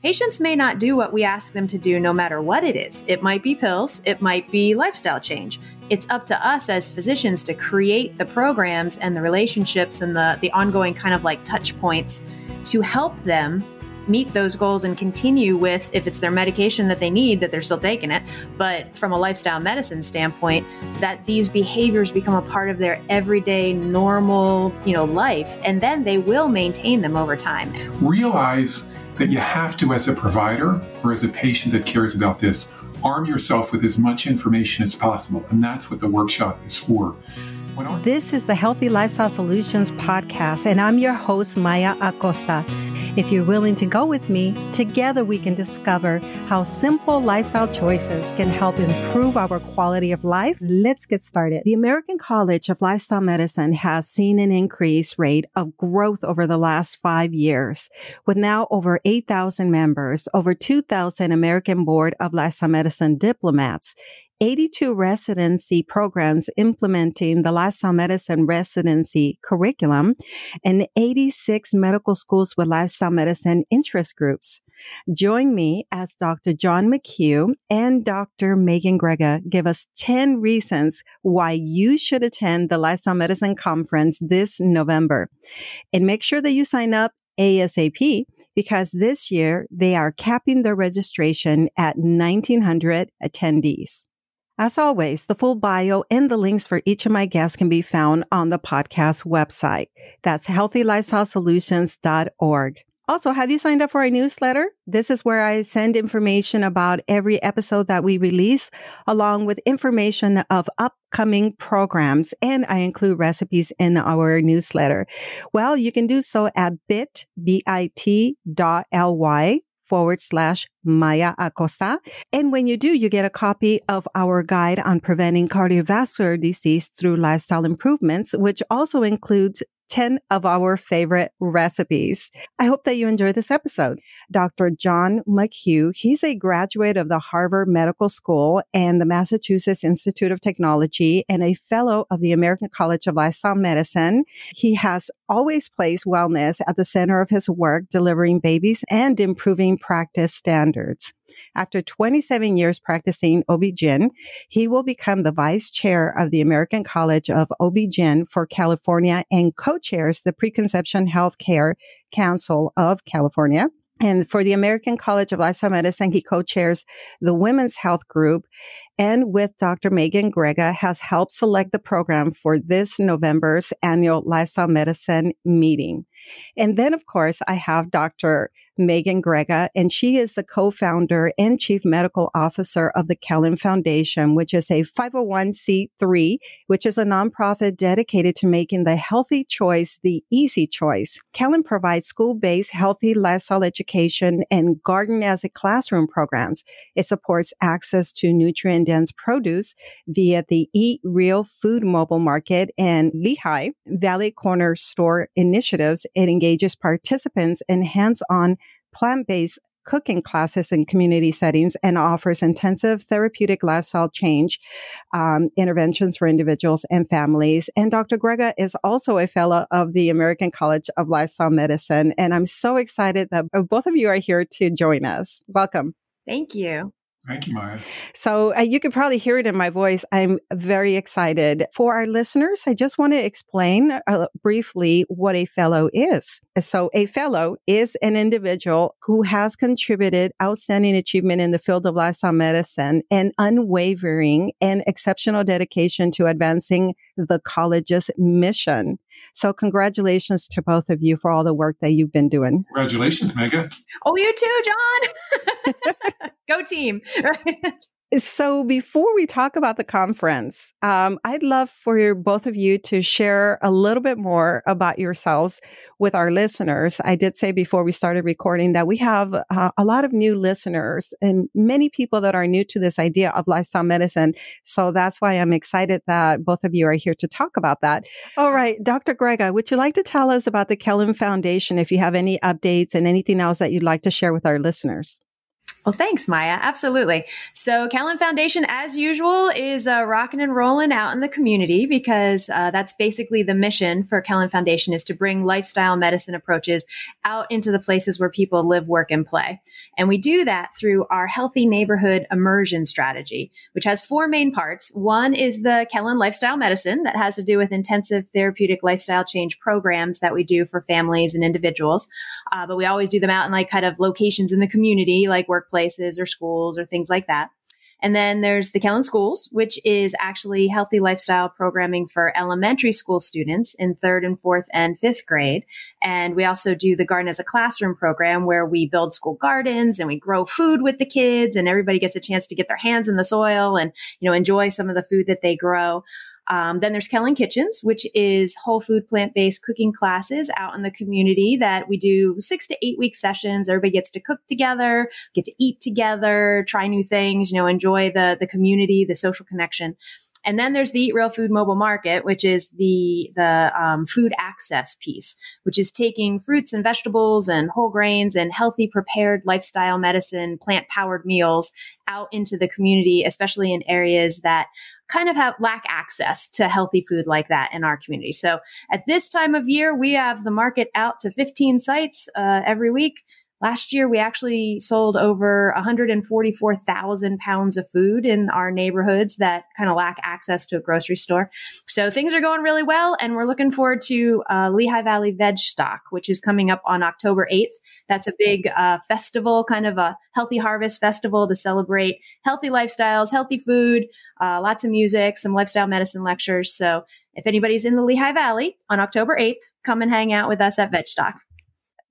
Patients may not do what we ask them to do no matter what it is. It might be pills, it might be lifestyle change. It's up to us as physicians to create the programs and the relationships and the, the ongoing kind of like touch points to help them meet those goals and continue with if it's their medication that they need that they're still taking it but from a lifestyle medicine standpoint that these behaviors become a part of their everyday normal you know life and then they will maintain them over time realize that you have to, as a provider or as a patient that cares about this, arm yourself with as much information as possible. And that's what the workshop is for. This is the Healthy Lifestyle Solutions podcast, and I'm your host, Maya Acosta. If you're willing to go with me, together we can discover how simple lifestyle choices can help improve our quality of life. Let's get started. The American College of Lifestyle Medicine has seen an increased rate of growth over the last five years, with now over 8,000 members, over 2,000 American Board of Lifestyle Medicine diplomates, 82 residency programs implementing the lifestyle medicine residency curriculum and 86 medical schools with lifestyle medicine interest groups. Join me as Dr. John McHugh and Dr. Meagan Grega give us 10 reasons why you should attend the Lifestyle Medicine Conference this November. And make sure that you sign up ASAP because this year they are capping their registration at 1900 attendees. As always, the full bio and the links for each of my guests can be found on the podcast website. That's healthylifestylesolutions.org. Also, have you signed up for our newsletter? This is where I send information about every episode that we release, along with information of upcoming programs, and I include recipes in our newsletter. Well, you can do so at bit.ly forward slash Maya Acosta. And when you do, you get a copy of our guide on preventing cardiovascular disease through lifestyle improvements, which also includes 10 of our favorite recipes. I hope that you enjoy this episode. Dr. John McHugh, he's a graduate of the Harvard Medical School and the Massachusetts Institute of Technology and a fellow of the American College of Lifestyle Medicine. He has always placed wellness at the center of his work, delivering babies and improving practice standards. After 27 years practicing OB-GYN, he will become the vice chair of the American College of OB-GYN for California and co-chairs the Preconception Healthcare Council of California. And for the American College of Lifestyle Medicine, he co-chairs the Women's Health Group and with Dr. Meagan Grega has helped select the program for this November's annual Lifestyle Medicine meeting. And then, of course, I have Dr. Meagan Grega, and she is the co-founder and chief medical officer of the Kellyn Foundation, which is a 501c3, which is a nonprofit dedicated to making the healthy choice the easy choice. Kellyn provides school-based healthy lifestyle education and garden as a classroom programs. It supports access to nutrient dense produce via the Eat Real Food Mobile Market and Lehigh Valley Corner Store initiatives. It engages participants in hands-on plant-based cooking classes in community settings and offers intensive therapeutic lifestyle change um, interventions for individuals and families. And Dr. Grega is also a fellow of the American College of Lifestyle Medicine. And I'm so excited that both of you are here to join us. Welcome. Thank you. Thank you, Maya. So uh, you can probably hear it in my voice. I'm very excited. For our listeners, I just want to explain uh, briefly what a fellow is. So a fellow is an individual who has contributed outstanding achievement in the field of lifestyle medicine and unwavering and exceptional dedication to advancing the college's mission. So congratulations to both of you for all the work that you've been doing. Congratulations, Mega. Oh, you too, John. Go team. So before we talk about the conference, um, I'd love for your, both of you to share a little bit more about yourselves with our listeners. I did say before we started recording that we have uh, a lot of new listeners and many people that are new to this idea of lifestyle medicine. So that's why I'm excited that both of you are here to talk about that. All right, Dr. Grega, would you like to tell us about the Kellyn Foundation if you have any updates and anything else that you'd like to share with our listeners? Well, thanks, Maya. Absolutely. So, Kellyn Foundation, as usual, is uh, rocking and rolling out in the community because uh, that's basically the mission for Kellyn Foundation is to bring lifestyle medicine approaches out into the places where people live, work, and play. And we do that through our Healthy Neighborhood Immersion Strategy, which has four main parts. One is the Kellyn Lifestyle Medicine that has to do with intensive therapeutic lifestyle change programs that we do for families and individuals. Uh, but we always do them out in like kind of locations in the community, like workplace places or schools or things like that. And then there's the Kellyn Schools, which is actually healthy lifestyle programming for elementary school students in third and fourth and fifth grade. And we also do the Garden as a Classroom program where we build school gardens and we grow food with the kids and everybody gets a chance to get their hands in the soil and, you know, enjoy some of the food that they grow. Um, then there's Kellyn Kitchens, which is whole food plant based cooking classes out in the community that we do six to eight week sessions. Everybody gets to cook together, get to eat together, try new things, you know, enjoy the the community, the social connection. And then there's the Eat Real Food mobile market, which is the the um, food access piece, which is taking fruits and vegetables and whole grains and healthy prepared lifestyle medicine, plant powered meals out into the community, especially in areas that kind of have lack access to healthy food like that in our community. So at this time of year, we have the market out to 15 sites uh, every week. Last year, we actually sold over 144,000 pounds of food in our neighborhoods that kind of lack access to a grocery store. So things are going really well. And we're looking forward to uh, Lehigh Valley Veg Stock, which is coming up on October 8th. That's a big uh, festival, kind of a healthy harvest festival to celebrate healthy lifestyles, healthy food, uh, lots of music, some lifestyle medicine lectures. So if anybody's in the Lehigh Valley on October 8th, come and hang out with us at Veg Stock.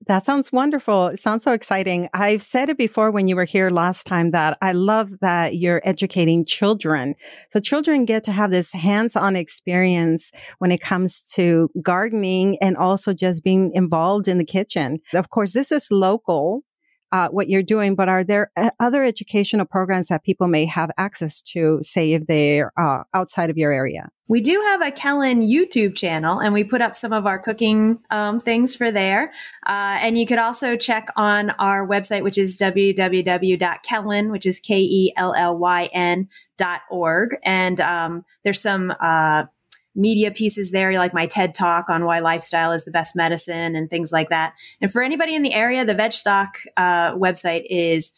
That sounds wonderful. It sounds so exciting. I've said it before when you were here last time that I love that you're educating children. So children get to have this hands-on experience when it comes to gardening and also just being involved in the kitchen. Of course, this is local uh, what you're doing, but are there uh, other educational programs that people may have access to, say, if they're uh, outside of your area? We do have a Kellyn YouTube channel, and we put up some of our cooking um, things for there. Uh, and you could also check on our website, which is www.kellyn, which is K E L L Y N dot org. And um, there's some uh, media pieces there, like my TED talk on why lifestyle is the best medicine and things like that. And for anybody in the area, the VegStock uh, website is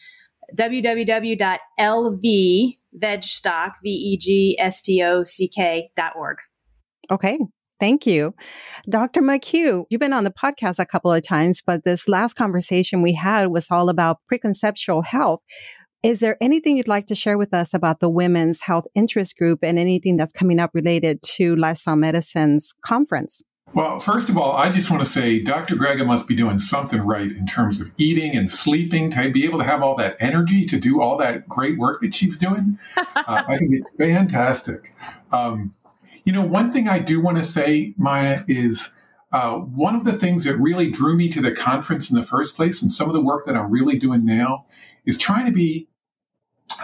www.lvvegstock, V-E-G-S-T-O-C-K dot org. Okay. Thank you. Dr. McHugh, you've been on the podcast a couple of times, but this last conversation we had was all about preconceptual health. Is there anything you'd like to share with us about the Women's Health Interest Group and anything that's coming up related to Lifestyle Medicine's conference? Well, first of all, I just want to say Dr. Grega must be doing something right in terms of eating and sleeping to be able to have all that energy to do all that great work that she's doing. uh, I think it's fantastic. Um, you know, one thing I do want to say, Maya, is uh, one of the things that really drew me to the conference in the first place and some of the work that I'm really doing now is trying to be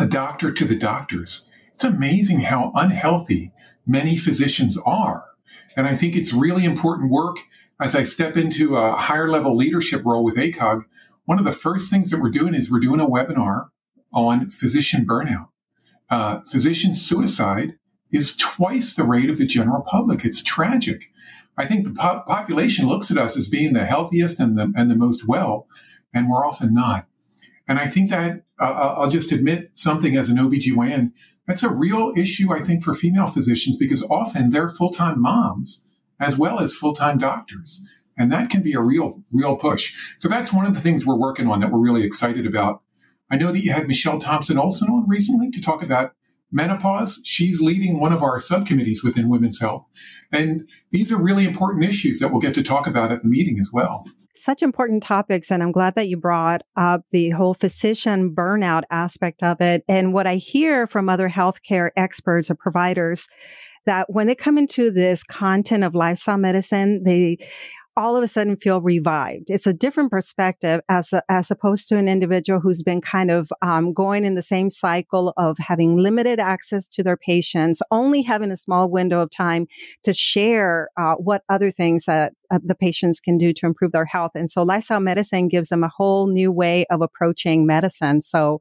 a doctor to the doctors. It's amazing how unhealthy many physicians are. And I think it's really important work as I step into a higher level leadership role with ACOG. One of the first things that we're doing is we're doing a webinar on physician burnout. Uh, physician suicide is twice the rate of the general public. It's tragic. I think the po- population looks at us as being the healthiest and the, and the most well, and we're often not. And I think that uh, I'll just admit something as an OBGYN. That's a real issue, I think, for female physicians because often they're full-time moms as well as full-time doctors. And that can be a real, real push. So that's one of the things we're working on that we're really excited about. I know that you had Michelle Thompson Olson on recently to talk about menopause. She's leading one of our subcommittees within women's health. And these are really important issues that we'll get to talk about at the meeting as well. Such important topics. And I'm glad that you brought up the whole physician burnout aspect of it. And what I hear from other healthcare experts or providers that when they come into this content of lifestyle medicine, they all of a sudden feel revived. It's a different perspective as a, as opposed to an individual who's been kind of um, going in the same cycle of having limited access to their patients, only having a small window of time to share uh, what other things that uh, the patients can do to improve their health. And so lifestyle medicine gives them a whole new way of approaching medicine. So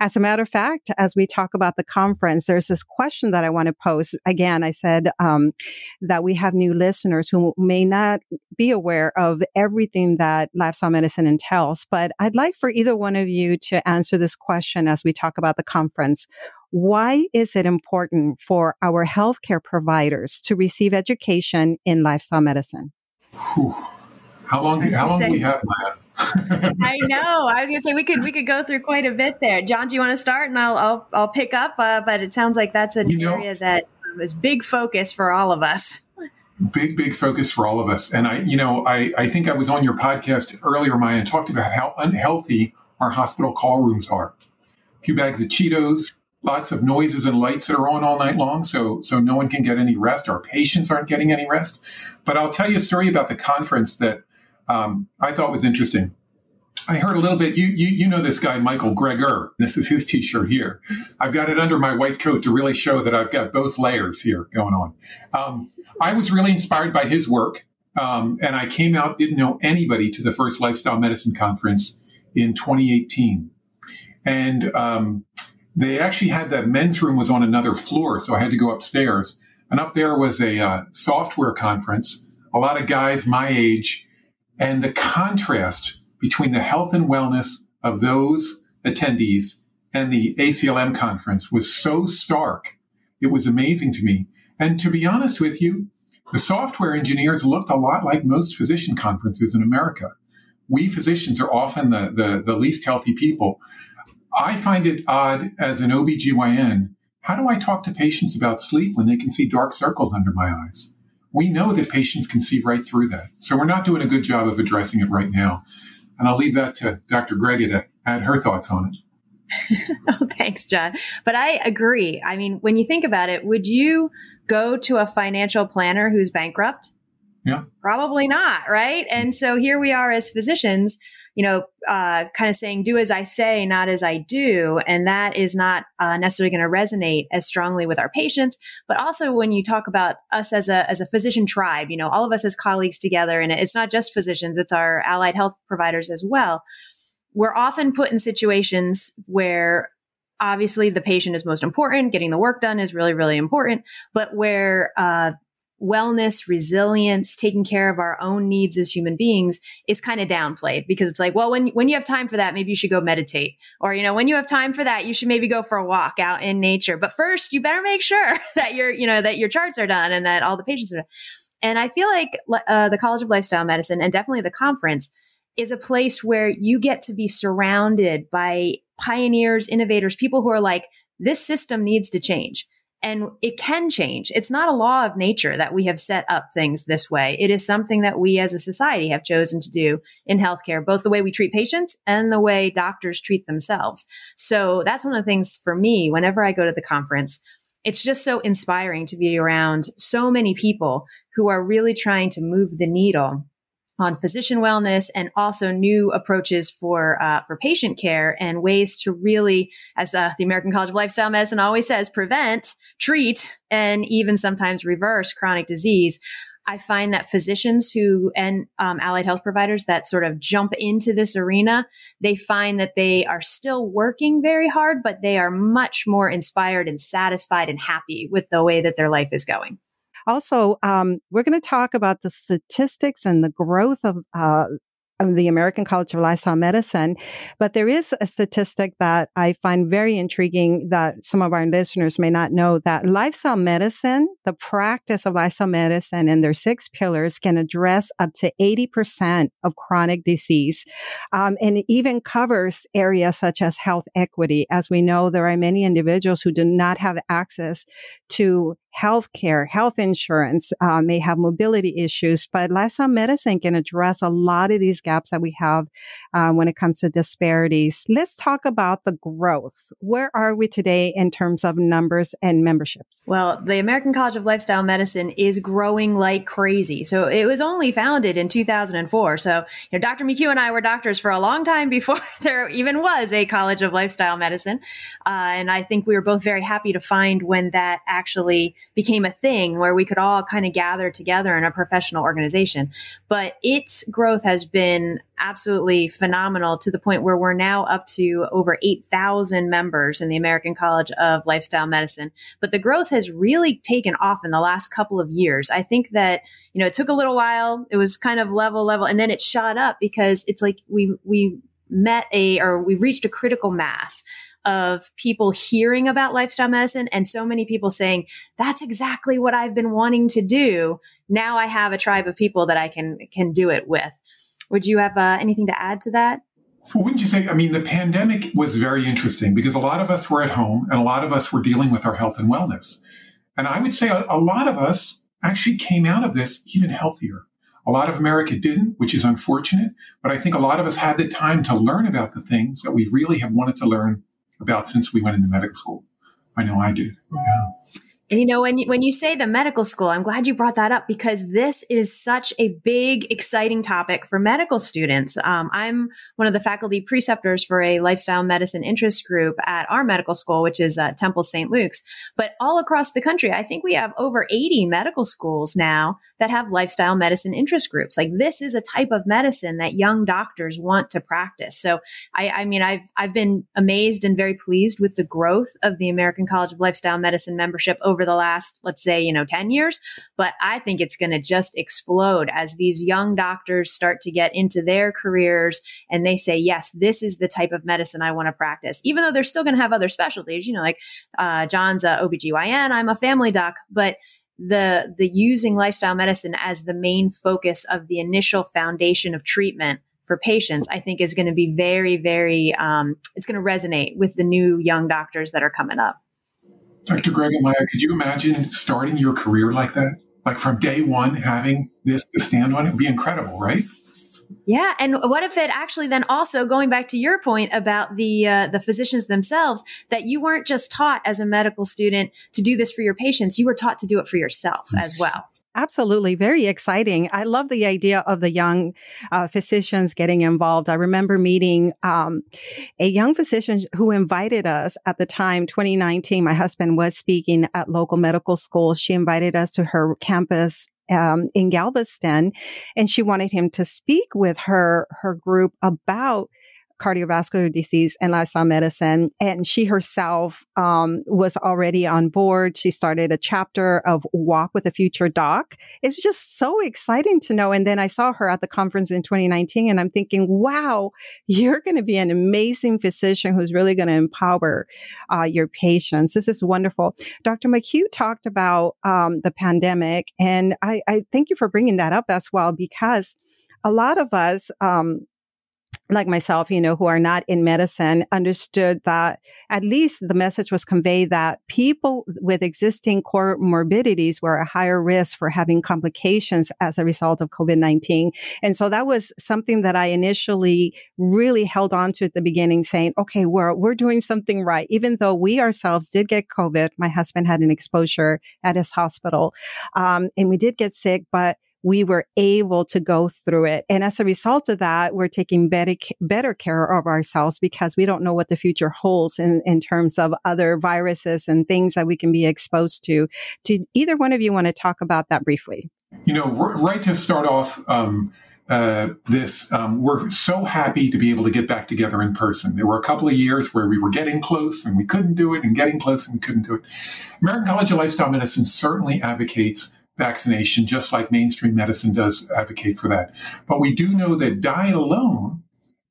as a matter of fact, as we talk about the conference, there's this question that I want to pose. Again, I said um, that we have new listeners who may not be aware of everything that lifestyle medicine entails, but I'd like for either one of you to answer this question as we talk about the conference. Why is it important for our healthcare providers to receive education in lifestyle medicine? Whew. How long? How long say, do we have? I know. I was going to say we could we could go through quite a bit there. John, do you want to start, and I'll I'll, I'll pick up. Uh, but it sounds like that's an you know, area that is big focus for all of us. Big big focus for all of us. And I, you know, I I think I was on your podcast earlier, Maya, and talked about how unhealthy our hospital call rooms are. A few bags of Cheetos, lots of noises and lights that are on all night long, so so no one can get any rest. Our patients aren't getting any rest. But I'll tell you a story about the conference that um, I thought was interesting. I heard a little bit. You, you you know this guy Michael Greger. This is his T-shirt here. I've got it under my white coat to really show that I've got both layers here going on. Um, I was really inspired by his work, um, and I came out didn't know anybody to the first lifestyle medicine conference in 2018, and um, they actually had that men's room was on another floor, so I had to go upstairs. And up there was a uh, software conference, a lot of guys my age, and the contrast between the health and wellness of those attendees and the ACLM conference was so stark. It was amazing to me. And to be honest with you, the software engineers looked a lot like most physician conferences in America. We physicians are often the, the, the least healthy people. I find it odd as an OBGYN. How do I talk to patients about sleep when they can see dark circles under my eyes? We know that patients can see right through that. So we're not doing a good job of addressing it right now. And I'll leave that to Dr. Grega to add her thoughts on it. oh, thanks, John. But I agree. I mean, when you think about it, would you go to a financial planner who's bankrupt? Yeah. Probably not, right? And so here we are as physicians you know, uh, kind of saying, do as I say, not as I do. And that is not uh, necessarily going to resonate as strongly with our patients. But also when you talk about us as a, as a physician tribe, you know, all of us as colleagues together, and it's not just physicians, it's our allied health providers as well. We're often put in situations where obviously the patient is most important. Getting the work done is really, really important. But where uh, wellness, resilience, taking care of our own needs as human beings is kind of downplayed because it's like, well, when, when you have time for that, maybe you should go meditate. Or, you know, when you have time for that, you should maybe go for a walk out in nature. But first, you better make sure that your, you know, that your charts are done and that all the patients are done. And I feel like uh, the College of Lifestyle Medicine and definitely the conference is a place where you get to be surrounded by pioneers, innovators, people who are like, this system needs to change and it can change. It's not a law of nature that we have set up things this way. It is something that we as a society have chosen to do in healthcare, both the way we treat patients and the way doctors treat themselves. So that's one of the things for me whenever I go to the conference. It's just so inspiring to be around so many people who are really trying to move the needle on physician wellness and also new approaches for uh, for patient care and ways to really, as uh, the American College of Lifestyle Medicine always says, prevent, treat, and even sometimes reverse chronic disease. I find that physicians who and um, allied health providers that sort of jump into this arena, they find that they are still working very hard, but they are much more inspired and satisfied and happy with the way that their life is going. Also, um, we're going to talk about the statistics and the growth of uh, of the American College of Lifestyle Medicine. But there is a statistic that I find very intriguing that some of our listeners may not know that lifestyle medicine, the practice of lifestyle medicine and their six pillars can address up to 80% of chronic disease. Um, and it even covers areas such as health equity. As we know, there are many individuals who do not have access to health care, health insurance, uh, may have mobility issues, but lifestyle medicine can address a lot of these gaps that we have uh, when it comes to disparities. Let's talk about the growth. Where are we today in terms of numbers and memberships? Well, the American College of Lifestyle Medicine is growing like crazy. So it was only founded in 2004. So, you know, Dr. McHugh and I were doctors for a long time before there even was a College of Lifestyle Medicine. Uh, and I think we were both very happy to find when that actually became a thing where we could all kind of gather together in a professional organization. But its growth has been absolutely phenomenal to the point where we're now up to over 8,000 members in the American College of Lifestyle Medicine. But the growth has really taken off in the last couple of years. I think that, you know, it took a little while. It was kind of level, level, and then it shot up because it's like we, we met a, or we reached a critical mass of people hearing about lifestyle medicine and so many people saying, that's exactly what I've been wanting to do. Now I have a tribe of people that I can, can do it with. Would you have uh, anything to add to that? Wouldn't you say? I mean, the pandemic was very interesting because a lot of us were at home and a lot of us were dealing with our health and wellness. And I would say a, a lot of us actually came out of this even healthier. A lot of America didn't, which is unfortunate, but I think a lot of us had the time to learn about the things that we really have wanted to learn about since we went into medical school. I know I did. Yeah. And you know, when you, when you say the medical school, I'm glad you brought that up because this is such a big, exciting topic for medical students. Um, I'm one of the faculty preceptors for a lifestyle medicine interest group at our medical school, which is uh, Temple St. Luke's. But all across the country, I think we have over 80 medical schools now that have lifestyle medicine interest groups. Like this is a type of medicine that young doctors want to practice. So I, I mean, I've I've been amazed and very pleased with the growth of the American College of Lifestyle Medicine membership over over the last, let's say, you know, 10 years. But I think it's going to just explode as these young doctors start to get into their careers and they say, yes, this is the type of medicine I want to practice, even though they're still going to have other specialties, you know, like uh, John's a OBGYN, I'm a family doc, but the the using lifestyle medicine as the main focus of the initial foundation of treatment for patients, I think is going to be very, very, um, it's going to resonate with the new young doctors that are coming up. Dr. Grega Maya, could you imagine starting your career like that? Like from day one, having this to stand on? It would be incredible, right? Yeah, and what if it actually then also going back to your point about the uh, the physicians themselves that you weren't just taught as a medical student to do this for your patients, you were taught to do it for yourself as well. Absolutely. Very exciting. I love the idea of the young uh, physicians getting involved. I remember meeting um, a young physician who invited us at the time, 2019. My husband was speaking at local medical schools. She invited us to her campus um, in Galveston, and she wanted him to speak with her her group about cardiovascular disease and lifestyle medicine. And she herself um, was already on board. She started a chapter of Walk with a Future Doc. It's just so exciting to know. And then I saw her at the conference in 2019, and I'm thinking, wow, you're going to be an amazing physician who's really going to empower uh, your patients. This is wonderful. Dr. McHugh talked about um, the pandemic, and I, I thank you for bringing that up as well because a lot of us um, like myself, you know, who are not in medicine, understood that at least the message was conveyed that people with existing comorbidities were at higher risk for having complications as a result of COVID 19. And so that was something that I initially really held on to at the beginning, saying, okay, we're, we're doing something right. Even though we ourselves did get COVID, my husband had an exposure at his hospital, um, and we did get sick, but we were able to go through it. And as a result of that, we're taking better, better care of ourselves because we don't know what the future holds in, in terms of other viruses and things that we can be exposed to. Do either one of you want to talk about that briefly? You know, right to start off, um, uh, this, um, we're so happy to be able to get back together in person. There were a couple of years where we were getting close and we couldn't do it, and getting close and we couldn't do it. American College of Lifestyle Medicine certainly advocates vaccination, just like mainstream medicine does advocate for that. But we do know that diet alone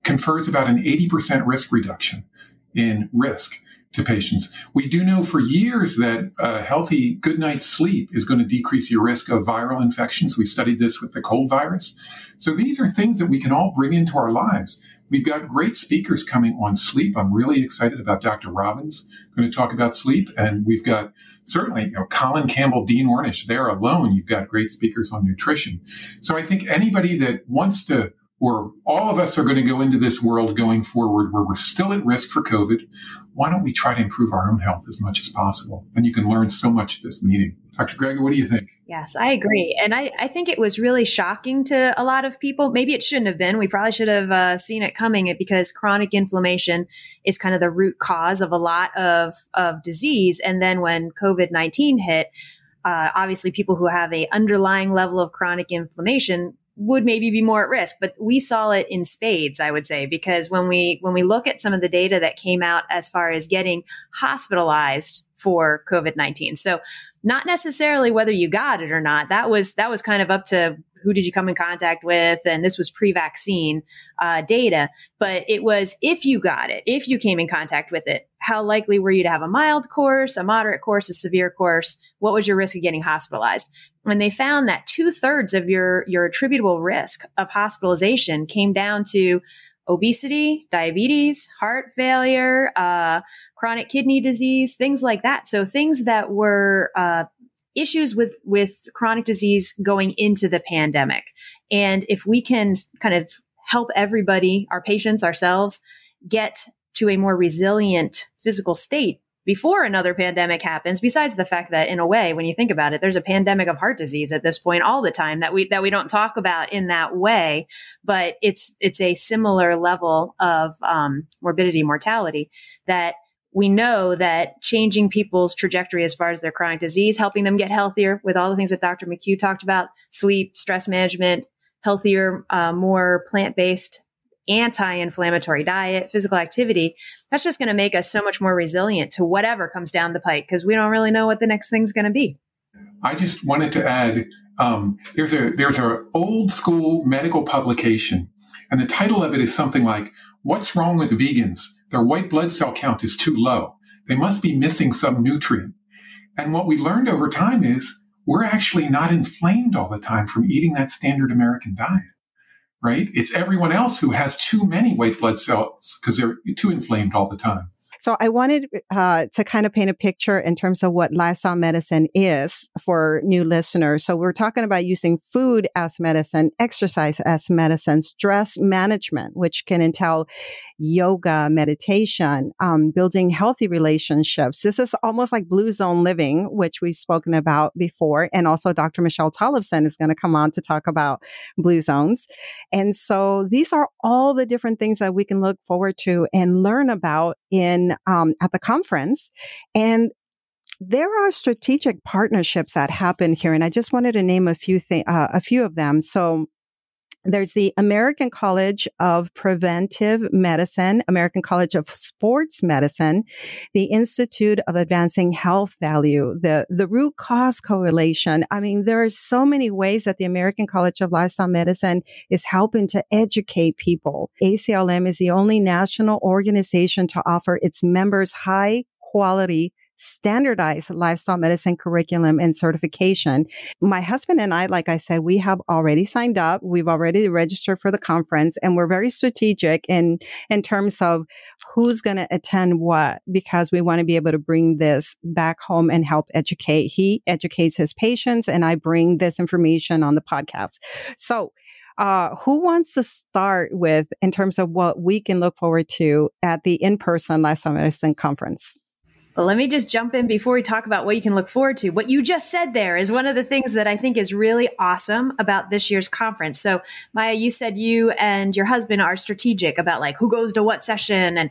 confers about an 80% risk reduction in risk to patients. We do know for years that a healthy good night's sleep is going to decrease your risk of viral infections. We studied this with the cold virus. So these are things that we can all bring into our lives. We've got great speakers coming on sleep. I'm really excited about Dr. Robbins going to talk about sleep. And we've got certainly, you know, Colin Campbell, Dean Ornish, there alone, you've got great speakers on nutrition. So I think anybody that wants to or all of us are going to go into this world going forward where we're still at risk for COVID. Why don't we try to improve our own health as much as possible? And you can learn so much at this meeting. Dr. Grega, what do you think? Yes, I agree. And I, I think it was really shocking to a lot of people. Maybe it shouldn't have been. We probably should have uh, seen it coming because chronic inflammation is kind of the root cause of a lot of, of disease. And then when COVID 19 hit, uh, obviously people who have a underlying level of chronic inflammation would maybe be more at risk but we saw it in spades i would say because when we when we look at some of the data that came out as far as getting hospitalized for covid-19 so not necessarily whether you got it or not that was that was kind of up to who did you come in contact with? And this was pre-vaccine uh, data. But it was if you got it if you came in contact with it how likely were you to have a mild course a moderate course a severe course? What was your risk of getting hospitalized? When they found that two thirds of your, your attributable risk of hospitalization came down to obesity, diabetes, heart failure, uh, chronic kidney disease, things like that. So things that were, uh, issues with, with chronic disease going into the pandemic. And if we can kind of help everybody, our patients, ourselves, get to a more resilient physical state before another pandemic happens besides the fact that in a way when you think about it there's a pandemic of heart disease at this point all the time that we that we don't talk about in that way but it's it's a similar level of um, morbidity mortality that we know that changing people's trajectory as far as their chronic disease helping them get healthier with all the things that dr mchugh talked about sleep stress management healthier uh, more plant-based anti-inflammatory diet, physical activity, that's just going to make us so much more resilient to whatever comes down the pike because we don't really know what the next thing's going to be. I just wanted to add um, there's a there's an old school medical publication, and the title of it is something like "What's wrong with vegans? Their white blood cell count is too low. They must be missing some nutrient." And what we learned over time is we're actually not inflamed all the time from eating that standard American diet right? It's everyone else who has too many white blood cells because they're too inflamed all the time. So I wanted uh, to kind of paint a picture in terms of what lifestyle medicine is for new listeners. So we're talking about using food as medicine, exercise as medicine, stress management, which can entail yoga, meditation, um, building healthy relationships. This is almost like blue zone living, which we've spoken about before. And also Dr. Michelle Tollefson is going to come on to talk about blue zones. And so these are all the different things that we can look forward to and learn about in um, at the conference, and there are strategic partnerships that happen here, and I just wanted to name a few th- uh, a few of them. So there's the American College of Preventive Medicine, American College of Sports Medicine, the Institute of Advancing Health Value, the, the root cause correlation. I mean, there are so many ways that the American College of Lifestyle Medicine is helping to educate people. ACLM is the only national organization to offer its members high quality standardized lifestyle medicine curriculum and certification. My husband and I, like I said, we have already signed up. We've already registered for the conference and we're very strategic in, in terms of who's going to attend what because we want to be able to bring this back home and help educate. He educates his patients and I bring this information on the podcast. So uh, who wants to start with in terms of what we can look forward to at the in-person lifestyle medicine conference? Well, let me just jump in before we talk about what you can look forward to. What you just said there is one of the things that I think is really awesome about this year's conference. So, Maya, you said you and your husband are strategic about like who goes to what session and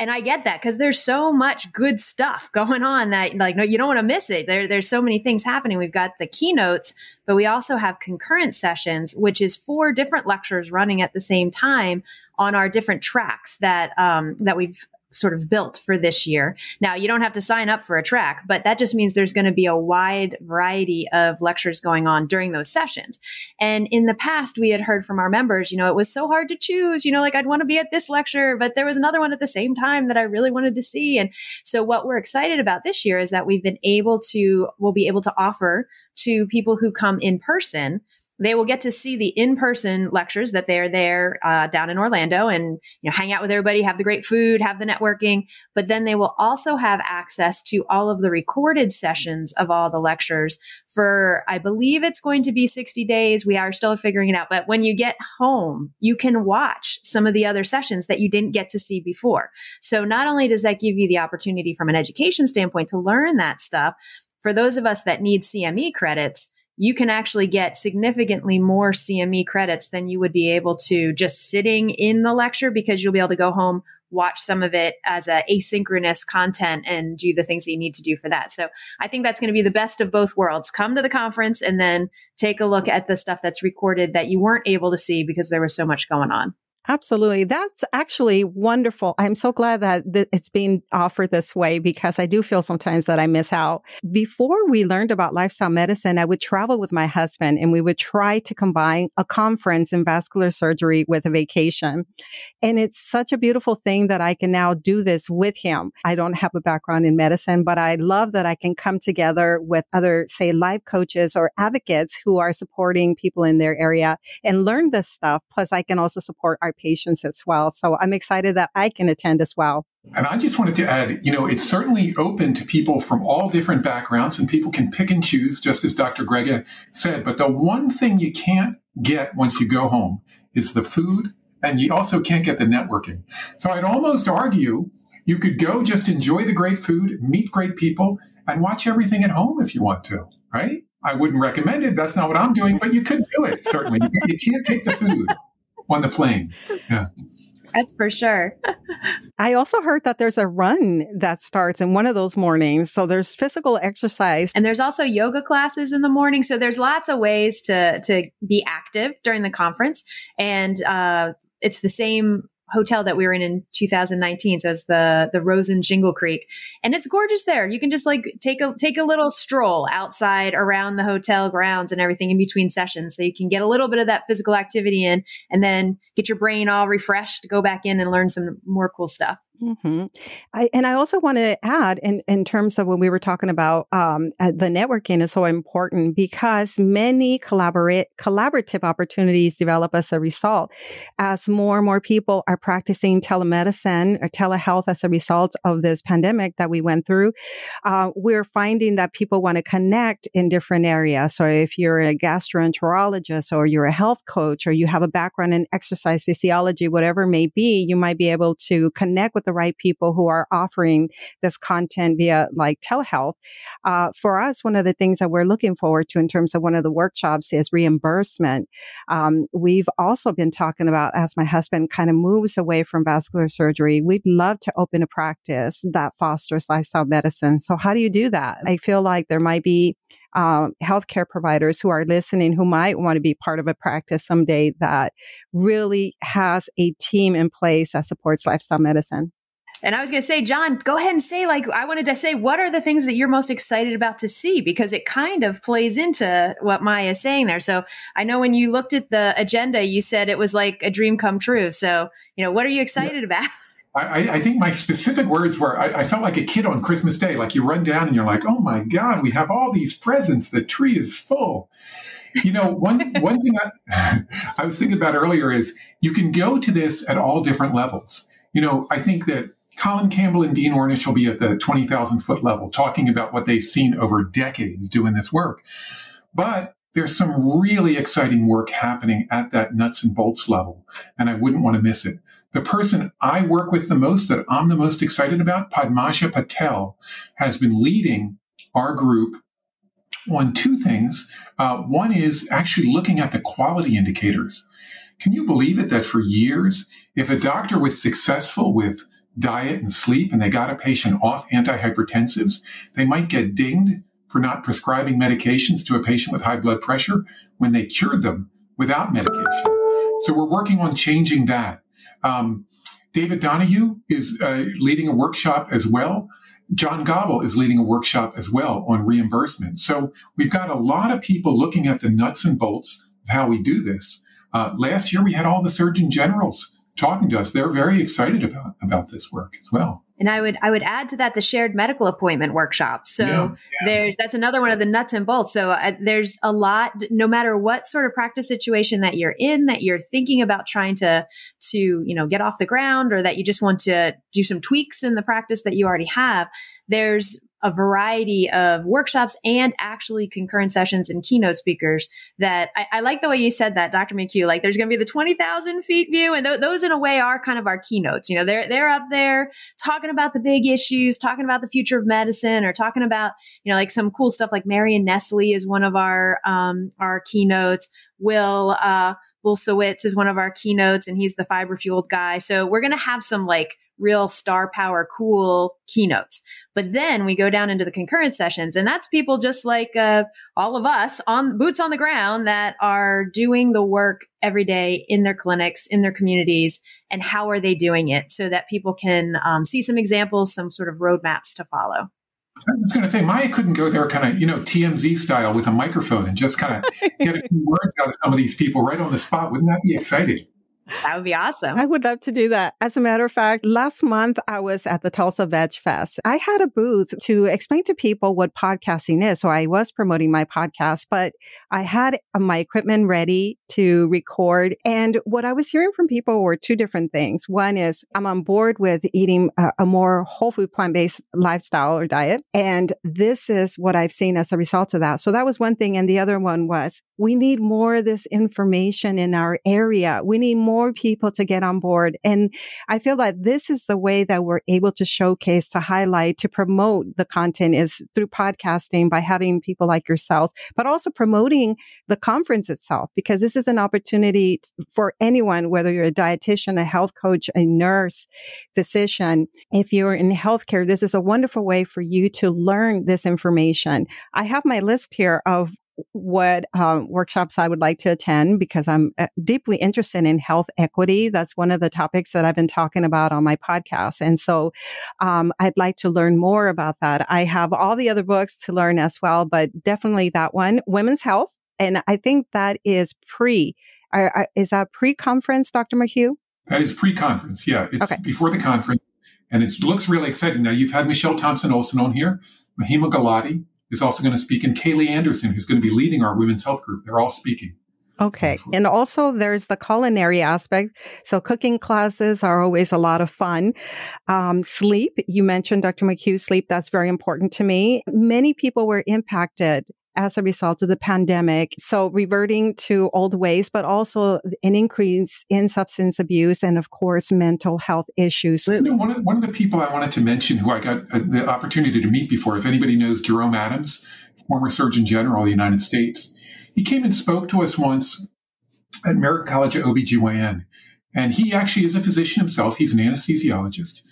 and I get that because there's so much good stuff going on that like no, you don't want to miss it. There, there's so many things happening. We've got the keynotes, but we also have concurrent sessions, which is four different lectures running at the same time on our different tracks that um, that we've sort of built for this year. Now, you don't have to sign up for a track, but that just means there's going to be a wide variety of lectures going on during those sessions. And in the past, we had heard from our members, you know, it was so hard to choose, you know, like I'd want to be at this lecture, but there was another one at the same time that I really wanted to see. And so what we're excited about this year is that we've been able to, we'll be able to offer to people who come in person they will get to see the in-person lectures that they're there uh, down in Orlando and you know hang out with everybody, have the great food, have the networking. But then they will also have access to all of the recorded sessions of all the lectures for I believe it's going to be 60 days. We are still figuring it out. But when you get home, you can watch some of the other sessions that you didn't get to see before. So not only does that give you the opportunity from an education standpoint to learn that stuff, for those of us that need CME credits, you can actually get significantly more CME credits than you would be able to just sitting in the lecture because you'll be able to go home, watch some of it as a asynchronous content and do the things that you need to do for that. So I think that's going to be the best of both worlds. Come to the conference and then take a look at the stuff that's recorded that you weren't able to see because there was so much going on. Absolutely. That's actually wonderful. I'm so glad that th- it's being offered this way because I do feel sometimes that I miss out. Before we learned about lifestyle medicine, I would travel with my husband and we would try to combine a conference in vascular surgery with a vacation. And it's such a beautiful thing that I can now do this with him. I don't have a background in medicine, but I love that I can come together with other, say, life coaches or advocates who are supporting people in their area and learn this stuff. Plus, I can also support our patients as well. So I'm excited that I can attend as well. And I just wanted to add, you know, it's certainly open to people from all different backgrounds and people can pick and choose, just as Dr. Grega said. But the one thing you can't get once you go home is the food and you also can't get the networking. So I'd almost argue you could go just enjoy the great food, meet great people, and watch everything at home if you want to, right? I wouldn't recommend it. That's not what I'm doing, but you could do it, certainly. You can't take the food on the plane. Yeah. That's for sure. I also heard that there's a run that starts in one of those mornings. So there's physical exercise. And there's also yoga classes in the morning. So there's lots of ways to, to be active during the conference. And, uh, it's the same hotel that we were in in 2019. So it's the the Rosen Shingle Creek, and it's gorgeous there. You can just like take a take a little stroll outside around the hotel grounds and everything in between sessions, so you can get a little bit of that physical activity in, and then get your brain all refreshed, go back in and learn some more cool stuff. Mm-hmm. I, and I also want to add, in, in terms of when we were talking about um, uh, the networking is so important because many collaborate collaborative opportunities develop as a result. As more and more people are practicing telemedicine or telehealth as a result of this pandemic that we went through, uh, we're finding that people want to connect in different areas. So if you're a gastroenterologist or you're a health coach or you have a background in exercise physiology, whatever it may be, you might be able to connect with the right people who are offering this content via like telehealth. Uh, for us, one of the things that we're looking forward to in terms of one of the workshops is reimbursement. Um, we've also been talking about as my husband kind of moves away from vascular surgery, we'd love to open a practice that fosters lifestyle medicine. So how do you do that? I feel like there might be um, healthcare providers who are listening who might want to be part of a practice someday that really has a team in place that supports lifestyle medicine. And I was going to say, John, go ahead and say, like, I wanted to say, what are the things that you're most excited about to see? Because it kind of plays into what Maya is saying there. So I know when you looked at the agenda, you said it was like a dream come true. So, you know, what are you excited yeah. about? I, I, think my specific words were I, I, felt like a kid on Christmas Day. Like you run down and you're like, oh my God, we have all these presents. The tree is full. You know, one one thing I, I was thinking about earlier is you can go to this at all different levels. You know, I think that Colin Campbell and Dean Ornish will be at the 20,000 foot level talking about what they've seen over decades doing this work. But there's some really exciting work happening at that nuts and bolts level, and I wouldn't want to miss it. The person I work with the most, that I'm the most excited about, Padmaja Patel, has been leading our group on two things. Uh, one is actually looking at the quality indicators. Can you believe it that for years, if a doctor was successful with diet and sleep and they got a patient off antihypertensives, they might get dinged for not prescribing medications to a patient with high blood pressure when they cured them without medication. So we're working on changing that. Um, David Donahue is uh, leading a workshop as well. John Gobble is leading a workshop as well on reimbursement. So we've got a lot of people looking at the nuts and bolts of how we do this. Uh, last year we had all the surgeon generals talking to us, they're very excited about about this work as well. And I would I would add to that the shared medical appointment workshop. So yeah, yeah. there's that's another one of the nuts and bolts. So uh, there's a lot. No matter what sort of practice situation that you're in, that you're thinking about trying to to you know get off the ground, or that you just want to do some tweaks in the practice that you already have. There's a variety of workshops and actually concurrent sessions and keynote speakers that I, I like the way you said that, Dr. McHugh. Like there's going to be the 20,000 feet view. And th- those in a way are kind of our keynotes. You know, they're, they're up there talking about the big issues, talking about the future of medicine or talking about, you know, like some cool stuff like Marion Nestle is one of our, um, our keynotes. Will, uh, Bulsiewicz is one of our keynotes and he's the fiber fueled guy. So we're going to have some like real star power, cool keynotes. But then we go down into the concurrent sessions, and that's people just like uh, all of us on boots on the ground that are doing the work every day in their clinics, in their communities, and how are they doing it so that people can um, see some examples, some sort of roadmaps to follow. I was going to say, Maya couldn't go there kind of, you know, TMZ style with a microphone and just kind of get a few words out of some of these people right on the spot. Wouldn't that be exciting? That would be awesome. I would love to do that. As a matter of fact, last month I was at the Tulsa Veg Fest. I had a booth to explain to people what podcasting is. So I was promoting my podcast, but I had uh, my equipment ready to record. And what I was hearing from people were two different things. One is I'm on board with eating a, a more whole food plant based lifestyle or diet. And this is what I've seen as a result of that. So that was one thing. And the other one was we need more of this information in our area. We need more people to get on board. And I feel that this is the way that we're able to showcase, to highlight, to promote the content is through podcasting by having people like yourselves, but also promoting the conference itself, because this is an opportunity for anyone, whether you're a dietitian, a health coach, a nurse, physician. If you're in healthcare, this is a wonderful way for you to learn this information. I have my list here of what um, workshops I would like to attend because I'm uh, deeply interested in health equity. That's one of the topics that I've been talking about on my podcast. And so um, I'd like to learn more about that. I have all the other books to learn as well, but definitely that one, Women's Health. And I think that is pre. is that pre conference, Dr. McHugh? That is pre conference. Yeah. It's okay. before the conference. And it looks really exciting. Now, you've had Michelle Thompson Olson on here, Mahima Gulati, is also going to speak, and Kaylee Anderson, who's going to be leading our women's health group. They're all speaking. Okay. And also there's the culinary aspect. So cooking classes are always a lot of fun. Um, sleep, you mentioned Dr. McHugh, sleep, that's very important to me. Many people were impacted as a result of the pandemic. So reverting to old ways, but also an increase in substance abuse and of course, mental health issues. You know, one, of, one of the people I wanted to mention who I got uh, the opportunity to meet before, if anybody knows Jerome Adams, former Surgeon General of the United States, he came and spoke to us once at American College of OBGYN. And he actually is a physician himself. He's an anesthesiologist.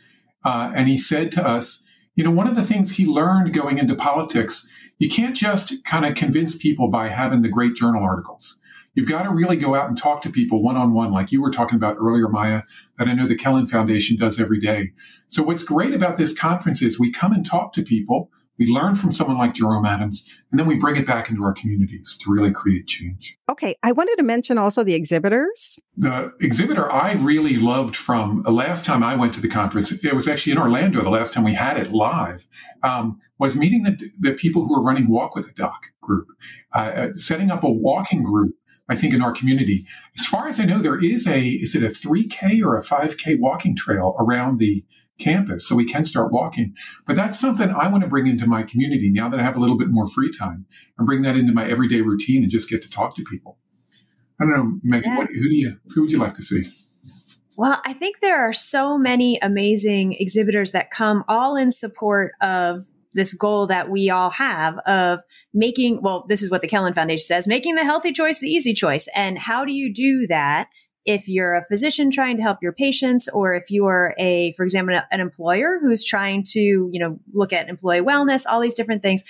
Uh, and he said to us, you know, one of the things he learned going into politics you can't just kind of convince people by having the great journal articles. You've got to really go out and talk to people one on one, like you were talking about earlier, Maya, that I know the Kellyn Foundation does every day. So what's great about this conference is we come and talk to people we learn from someone like Jerome Adams, and then we bring it back into our communities to really create change. Okay. I wanted to mention also the exhibitors. The exhibitor I really loved from the last time I went to the conference, it was actually in Orlando the last time we had it live, um, was meeting the, the people who are running Walk with a Doc group, uh, uh setting up a walking group I think in our community. As far as I know, there is a, is it a 3K or a 5K walking trail around the campus so we can start walking. But that's something I want to bring into my community now that I have a little bit more free time and bring that into my everyday routine and just get to talk to people. I don't know, Meagan, yeah. what, who do you, who would you like to see? Well, I think there are so many amazing exhibitors that come all in support of this goal that we all have of making, well, this is what the Kellyn Foundation says, making the healthy choice the easy choice. And how do you do that? If you're a physician trying to help your patients or if you're a for example an employer who's trying to you know look at employee wellness all these different things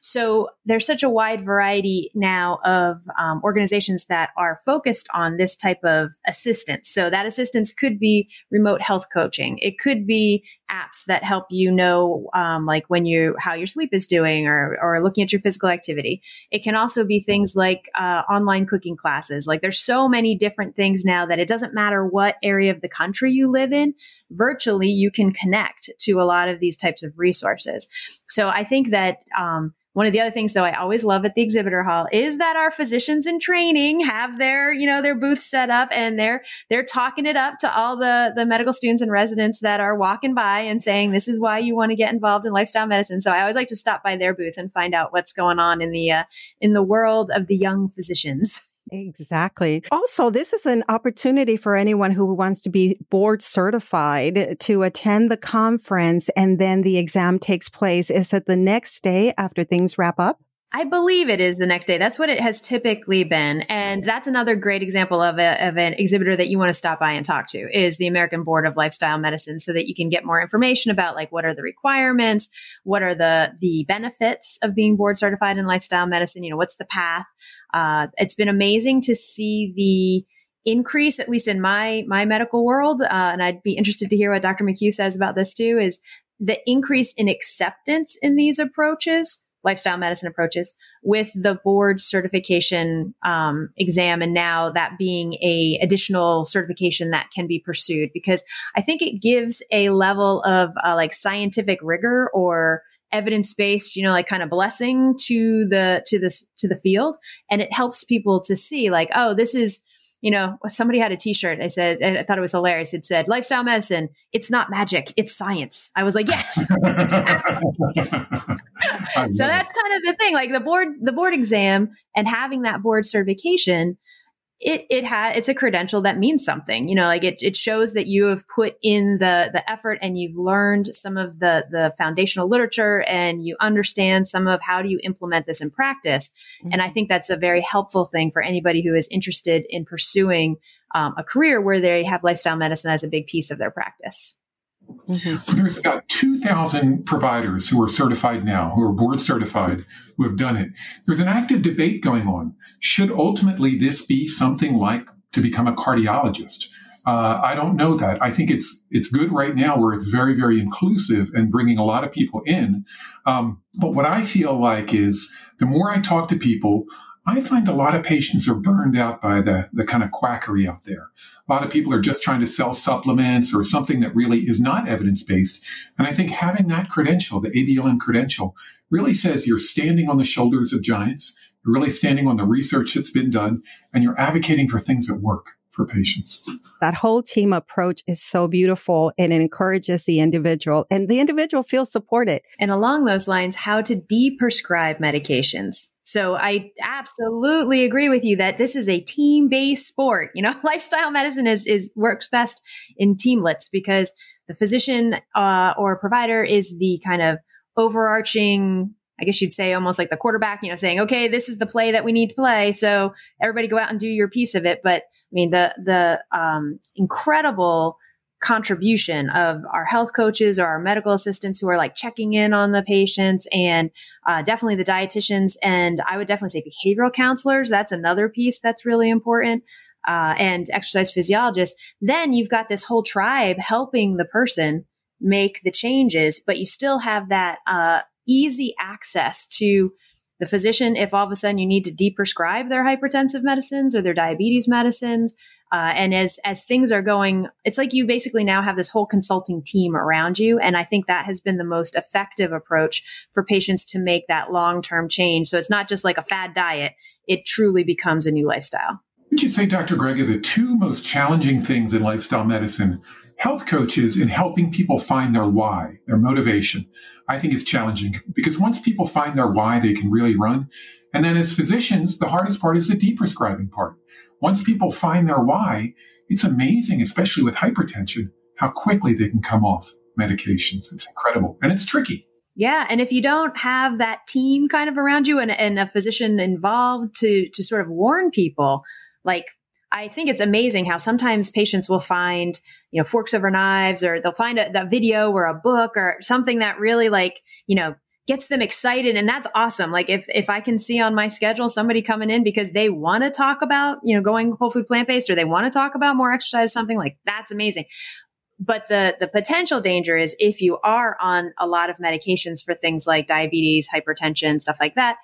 so there's such a wide variety now of um, organizations that are focused on this type of assistance. So that assistance could be remote health coaching. It could be apps that help you know, um, like when you how your sleep is doing, or or looking at your physical activity. It can also be things like uh, online cooking classes. Like there's so many different things now that it doesn't matter what area of the country you live in. Virtually, you can connect to a lot of these types of resources. So I think that um, One of the other things though I always love at the exhibitor hall is that our physicians in training have their, you know, their booth set up and they're they're talking it up to all the the medical students and residents that are walking by and saying this is why you want to get involved in lifestyle medicine. So I always like to stop by their booth and find out what's going on in the uh, in the world of the young physicians. Exactly. Also, this is an opportunity for anyone who wants to be board certified to attend the conference and then the exam takes place. Is it the next day after things wrap up? I believe it is the next day. That's what it has typically been. And that's another great example of, a, of an exhibitor that you want to stop by and talk to is the American Board of Lifestyle Medicine so that you can get more information about like what are the requirements? What are the, the benefits of being board certified in lifestyle medicine? You know, what's the path? Uh, it's been amazing to see the increase, at least in my, my medical world. Uh, and I'd be interested to hear what Dr. McHugh says about this too is the increase in acceptance in these approaches lifestyle medicine approaches with the board certification um, exam and now that being a additional certification that can be pursued because i think it gives a level of uh, like scientific rigor or evidence based you know like kind of blessing to the to this to the field. And it helps people to see like oh this is you know, somebody had a t-shirt. I said, and I thought it was hilarious. It said, lifestyle medicine. It's not magic. It's science. I was like, yes. so that's kind of the thing. Like the board, the board exam and having that board certification it it has it's a credential that means something you know like it, it shows that you have put in the the effort and you've learned some of the the foundational literature and you understand some of how do you implement this in practice mm-hmm. and i think that's a very helpful thing for anybody who is interested in pursuing um, a career where they have lifestyle medicine as a big piece of their practice Mm-hmm. There's about 2,000 providers who are certified now, who are board certified, who have done it. There's an active debate going on. Should ultimately this be something like to become a cardiologist? Uh, I don't know that. I think it's it's good right now where it's very very inclusive and bringing a lot of people in. Um, but what I feel like is the more I talk to people, I find a lot of patients are burned out by the, the kind of quackery out there. A lot of people are just trying to sell supplements or something that really is not evidence based. And I think having that credential, the ABLM credential, really says you're standing on the shoulders of giants. You're really standing on the research that's been done and you're advocating for things that work for patients. That whole team approach is so beautiful and it encourages the individual and the individual feels supported. And along those lines, how to deprescribe medications. So I absolutely agree with you that this is a team based sport. You know, lifestyle medicine is, is works best in teamlets because the physician uh, or provider is the kind of overarching I guess you'd say almost like the quarterback, you know, saying, okay, this is the play that we need to play. So everybody go out and do your piece of it. But I mean, the, the, um, incredible contribution of our health coaches or our medical assistants who are like checking in on the patients and uh, definitely the dietitians and i would definitely say behavioral counselors. That's another piece that's really important uh, and exercise physiologists. Then you've got this whole tribe helping the person make the changes but you still have that uh, easy access to the physician if all of a sudden you need to deprescribe their hypertensive medicines or their diabetes medicines uh, and as as things are going, it's like you basically now have this whole consulting team around you. And I think that has been the most effective approach for patients to make that long term change. So it's not just like a fad diet; it truly becomes a new lifestyle. Would you say, Dr. Grega, the two most challenging things in lifestyle medicine, health coaches in helping people find their why, their motivation, I think is challenging because once people find their why, they can really run. And then as physicians, the hardest part is the deprescribing part. Once people find their why, it's amazing, especially with hypertension, how quickly they can come off medications. It's incredible and it's tricky. Yeah. And if you don't have that team kind of around you and, and a physician involved to, to sort of warn people, like I think it's amazing how sometimes patients will find, you know, forks over knives or they'll find a, a video or a book or something that really like, you know, gets them excited and that's awesome. Like if if i can see on my schedule somebody coming in because they want to talk about you know going whole food plant based or they want to talk about more exercise something like that's amazing. But the the potential danger is if you are on a lot of medications for things like diabetes hypertension stuff like that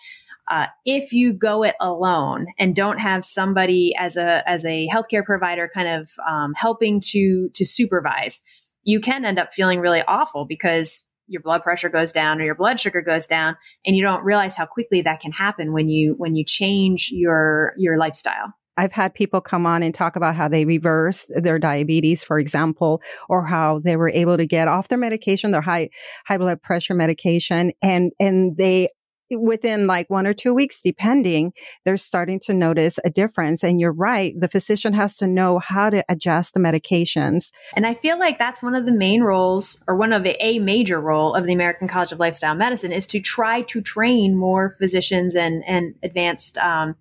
uh, if you go it alone and don't have somebody as a as a healthcare provider kind of um, helping to to supervise you can end up feeling really awful because your blood pressure goes down or your blood sugar goes down and you don't realize how quickly that can happen when you when you change your your lifestyle. I've had people come on and talk about how they reversed their diabetes, for example, or how they were able to get off their medication, their high high blood pressure medication, and and they within like one or two weeks, depending, they're starting to notice a difference. And you're right. The physician has to know how to adjust the medications. And I feel like that's one of the main roles or one of the a major role of the American College of Lifestyle Medicine is to try to train more physicians and, and advanced, um,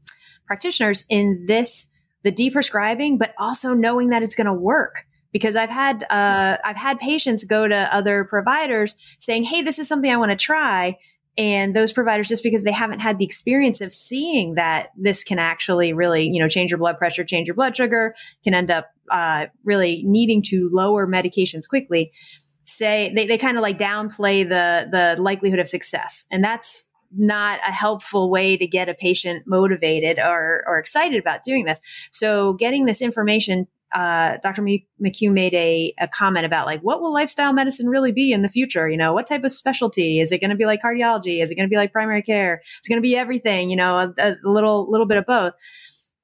practitioners in this, the deprescribing, but also knowing that it's going to work because I've had uh, I've had patients go to other providers saying, "Hey, this is something I want to try," and those providers just because they haven't had the experience of seeing that this can actually really you know change your blood pressure change your blood sugar can end up uh, really needing to lower medications quickly say they, they kind of like downplay the the likelihood of success and that's not a helpful way to get a patient motivated or, or excited about doing this. So getting this information uh, Dr. McHugh made a, a comment about like, what will lifestyle medicine really be in the future? You know, what type of specialty? Is it going to be like cardiology? Is it going to be like primary care? It's going to be everything, you know, a, a little, little bit of both.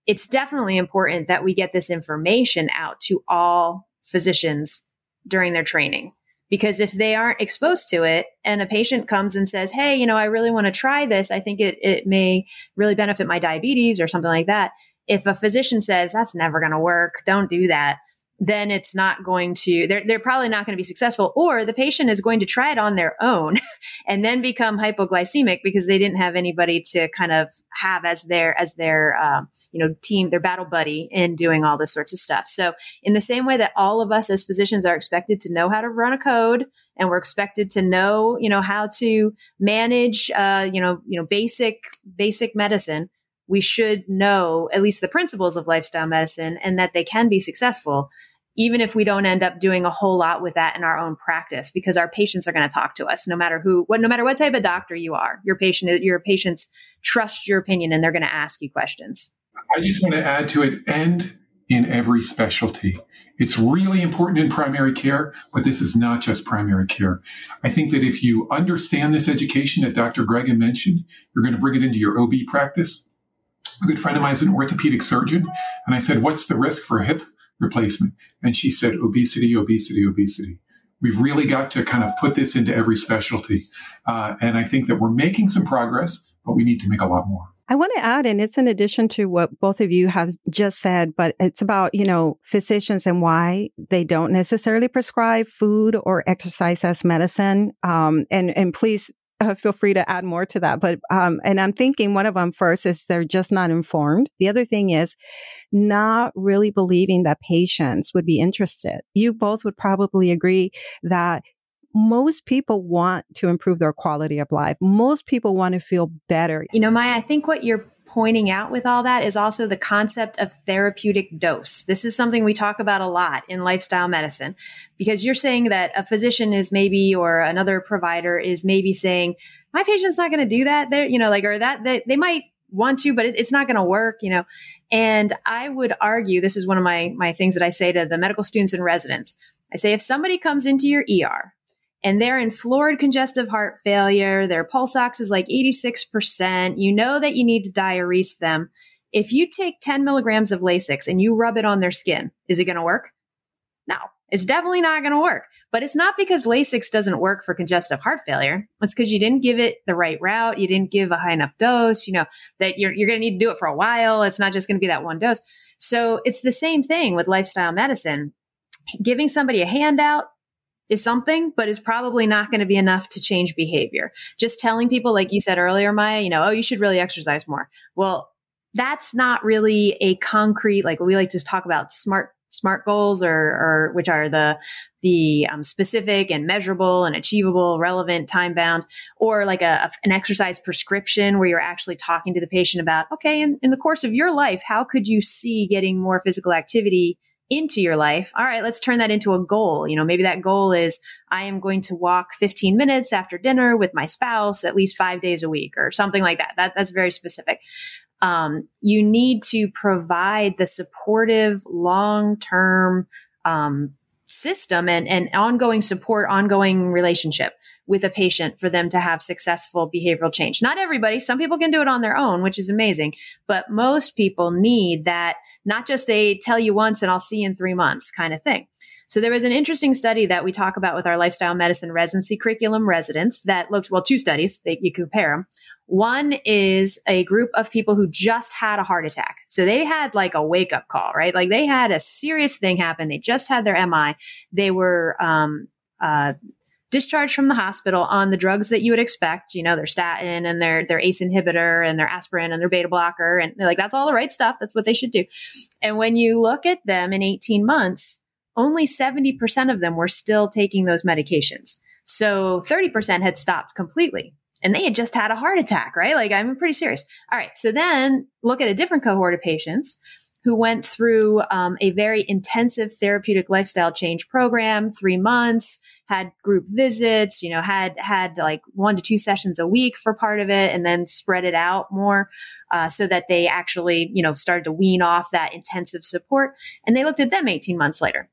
It's definitely important that we get this information out to all physicians during their training. Because if they aren't exposed to it and a patient comes and says, Hey, you know, I really want to try this. I think it, it may really benefit my diabetes or something like that if a physician says that's never going to work, don't do that, then it's not going to, they're, they're probably not going to be successful. Or the patient is going to try it on their own and then become hypoglycemic because they didn't have anybody to kind of have as their, as their, um, you know, team, their battle buddy in doing all this sorts of stuff. So in the same way that all of us as physicians are expected to know how to run a code and we're expected to know, you know, how to manage, uh, you know, you know, basic, basic medicine we should know at least the principles of lifestyle medicine and that they can be successful even if we don't end up doing a whole lot with that in our own practice because our patients are going to talk to us no matter who what no matter what type of doctor you are. Your patient your patients trust your opinion and they're going to ask you questions. I just want to add to it and in every specialty. It's really important in primary care but this is not just primary care. I think that if you understand this education that dr grega mentioned you're going to bring it into your ob practice a good friend of mine is an orthopedic surgeon. And I said, what's the risk for hip replacement? And she said, obesity, obesity, obesity. We've really got to kind of put this into every specialty. Uh, and I think that we're making some progress, but we need to make a lot more. I want to add, and it's in addition to what both of you have just said, but it's about, you know, physicians and why they don't necessarily prescribe food or exercise as medicine. Um, and, and please uh, feel free to add more to that. But, um, and I'm thinking one of them first is they're just not informed. The other thing is not really believing that patients would be interested. You both would probably agree that most people want to improve their quality of life. Most people want to feel better. You know, Maya, I think what you're pointing out with all that is also the concept of therapeutic dose. This is something we talk about a lot in lifestyle medicine because you're saying that a physician is maybe or another provider is maybe saying, my patient's not going to do that. They're, you know, like, or that, they, they might want to, but it's not going to work, you know. And I would argue this is one of my my things that I say to the medical students and residents. I say if somebody comes into your ER and they're in florid congestive heart failure. Their pulse ox is like 86%. You know that you need to diurese them. If you take 10 milligrams of Lasix and you rub it on their skin, is it going to work? No, it's definitely not going to work. But it's not because Lasix doesn't work for congestive heart failure. It's because you didn't give it the right route. You didn't give a high enough dose, you know, that you're, you're going to need to do it for a while. It's not just going to be that one dose. So it's the same thing with lifestyle medicine. Giving somebody a handout is something, but is probably not going to be enough to change behavior. Just telling people, like you said earlier, Maya, you know, oh, you should really exercise more. Well, that's not really a concrete, like we like to talk about smart smart goals or, or which are the the um, specific and measurable and achievable relevant time bound or like a, a, an exercise prescription where you're actually talking to the patient about okay in, in the course of your life how could you see getting more physical activity into your life. All right, let's turn that into a goal. You know, maybe that goal is I am going to walk 15 minutes after dinner with my spouse at least five days a week or something like that. that that's very specific. Um, you need to provide the supportive long term um, system and, and ongoing support, ongoing relationship with a patient for them to have successful behavioral change. Not everybody. Some people can do it on their own, which is amazing, but most people need that, not just a tell you once and I'll see you in three months kind of thing. So there was an interesting study that we talk about with our lifestyle medicine residency curriculum residents that looked, well, two studies, they, you compare them. One is a group of people who just had a heart attack. So they had like a wake up call, right? Like they had a serious thing happen. They just had their MI. They were, um, uh, discharged from the hospital on the drugs that you would expect, you know, their statin and their, their ACE inhibitor and their aspirin and their beta blocker. And they're like, that's all the right stuff. That's what they should do. And when you look at them in 18 months, only 70% of them were still taking those medications. So 30% had stopped completely and they had just had a heart attack, right? Like I'm pretty serious. All right. So then look at a different cohort of patients who went through um, a very intensive therapeutic lifestyle change program, three months, had group visits, you know, had had like one to two sessions a week for part of it, and then spread it out more, uh, so that they actually, you know, started to wean off that intensive support. And they looked at them 18 months later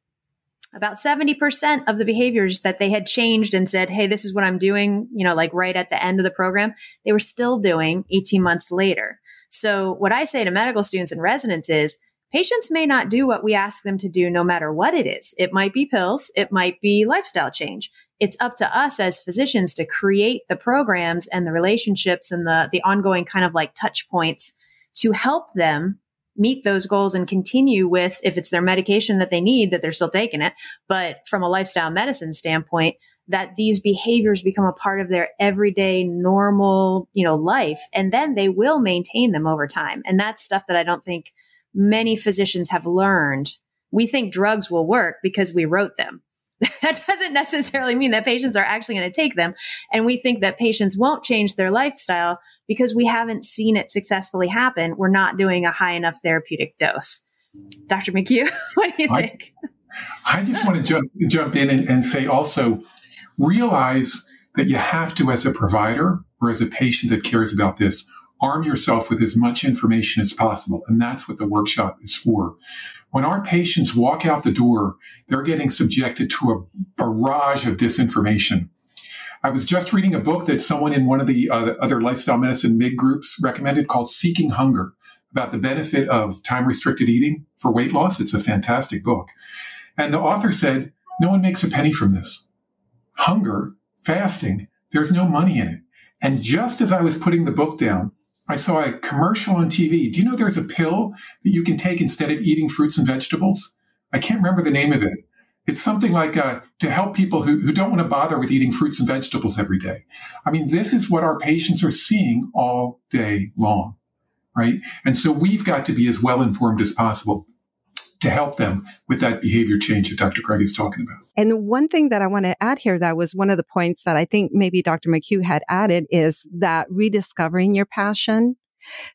about 70% of the behaviors that they had changed and said, Hey, this is what I'm doing, you know, like right at the end of the program, they were still doing 18 months later. So what I say to medical students and residents is patients may not do what we ask them to do no matter what it is. It might be pills. It might be lifestyle change. It's up to us as physicians to create the programs and the relationships and the, the ongoing kind of like touch points to help them meet those goals and continue with, if it's their medication that they need, that they're still taking it. But from a lifestyle medicine standpoint, that these behaviors become a part of their everyday normal, you know, life. And then they will maintain them over time. And that's stuff that I don't think many physicians have learned. We think drugs will work because we wrote them. that doesn't necessarily mean that patients are actually going to take them. And we think that patients won't change their lifestyle because we haven't seen it successfully happen. We're not doing a high enough therapeutic dose. Dr. McHugh, what do you think? I, I just want to jump, jump in and, and say also realize that you have to, as a provider or as a patient that cares about this, arm yourself with as much information as possible. And that's what the workshop is for. When our patients walk out the door, they're getting subjected to a barrage of disinformation. I was just reading a book that someone in one of the uh, other lifestyle medicine MIG groups recommended called Seeking Hunger about the benefit of time restricted eating for weight loss. It's a fantastic book. And the author said, no one makes a penny from this. Hunger, fasting, there's no money in it. And just as I was putting the book down, I saw a commercial on TV. Do you know there's a pill that you can take instead of eating fruits and vegetables? I can't remember the name of it. It's something like uh, to help people who, who don't want to bother with eating fruits and vegetables every day. I mean, this is what our patients are seeing all day long, right? And so we've got to be as well informed as possible to help them with that behavior change that Dr. Craig is talking about. And one thing that I want to add here that was one of the points that I think maybe Dr. McHugh had added is that rediscovering your passion.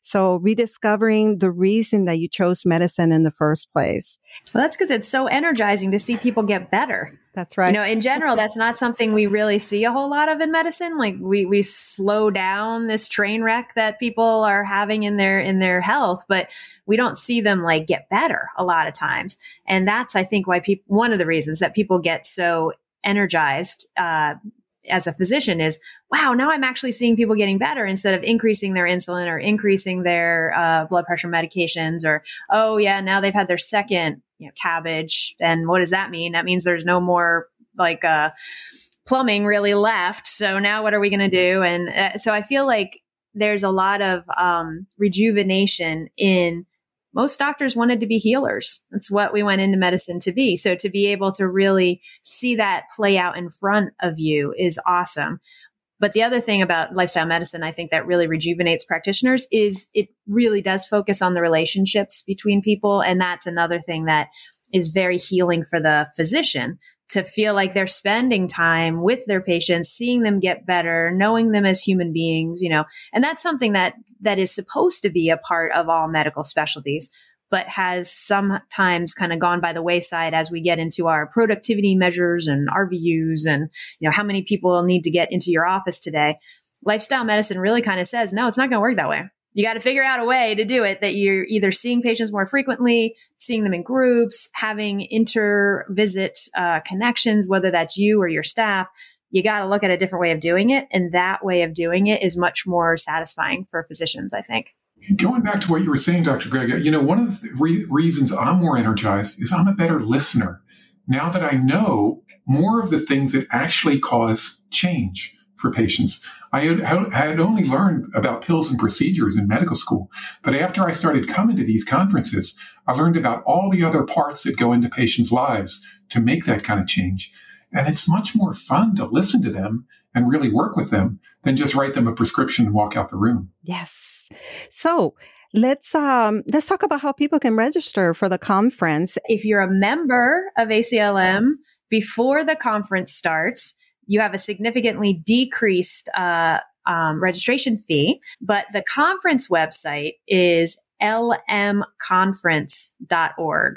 So rediscovering the reason that you chose medicine in the first place. Well, that's because it's so energizing to see people get better. That's right. You know, in general, that's not something we really see a whole lot of in medicine. Like we we slow down this train wreck that people are having in their in their health, but we don't see them like get better a lot of times. And that's I think why people one of the reasons that people get so energized uh, as a physician is wow now i'm actually seeing people getting better instead of increasing their insulin or increasing their uh, blood pressure medications or oh yeah now they've had their second you know, CABG. And what does that mean? That means there's no more like uh, plumbing really left. So now what are we going to do? And uh, so I feel like there's a lot of um, rejuvenation in most doctors wanted to be healers. That's what we went into medicine to be. So to be able to really see that play out in front of you is awesome. But the other thing about lifestyle medicine, I think that really rejuvenates practitioners is it really does focus on the relationships between people. And that's another thing that is very healing for the physician to feel like they're spending time with their patients, seeing them get better, knowing them as human beings, you know, and that's something that, that is supposed to be a part of all medical specialties but has sometimes kind of gone by the wayside as we get into our productivity measures and RVUs and, you know, how many people need to get into your office today. Lifestyle medicine really kind of says, no, it's not going to work that way. You got to figure out a way to do it that you're either seeing patients more frequently, seeing them in groups, having inter visit uh, connections, whether that's you or your staff. You got to look at a different way of doing it. And that way of doing it is much more satisfying for physicians, I think. Going back to what you were saying, Dr. Grega, you know, one of the re- reasons I'm more energized is I'm a better listener. Now that I know more of the things that actually cause change for patients. I had, had, only learned about pills and procedures in medical school, but after I started coming to these conferences, I learned about all the other parts that go into patients' lives to make that kind of change. And it's much more fun to listen to them and really work with them than just write them a prescription and walk out the room. Yes. So let's um, let's talk about how people can register for the conference. If you're a member of ACLM before the conference starts, you have a significantly decreased uh, um, registration fee, but the conference website is lmconference.org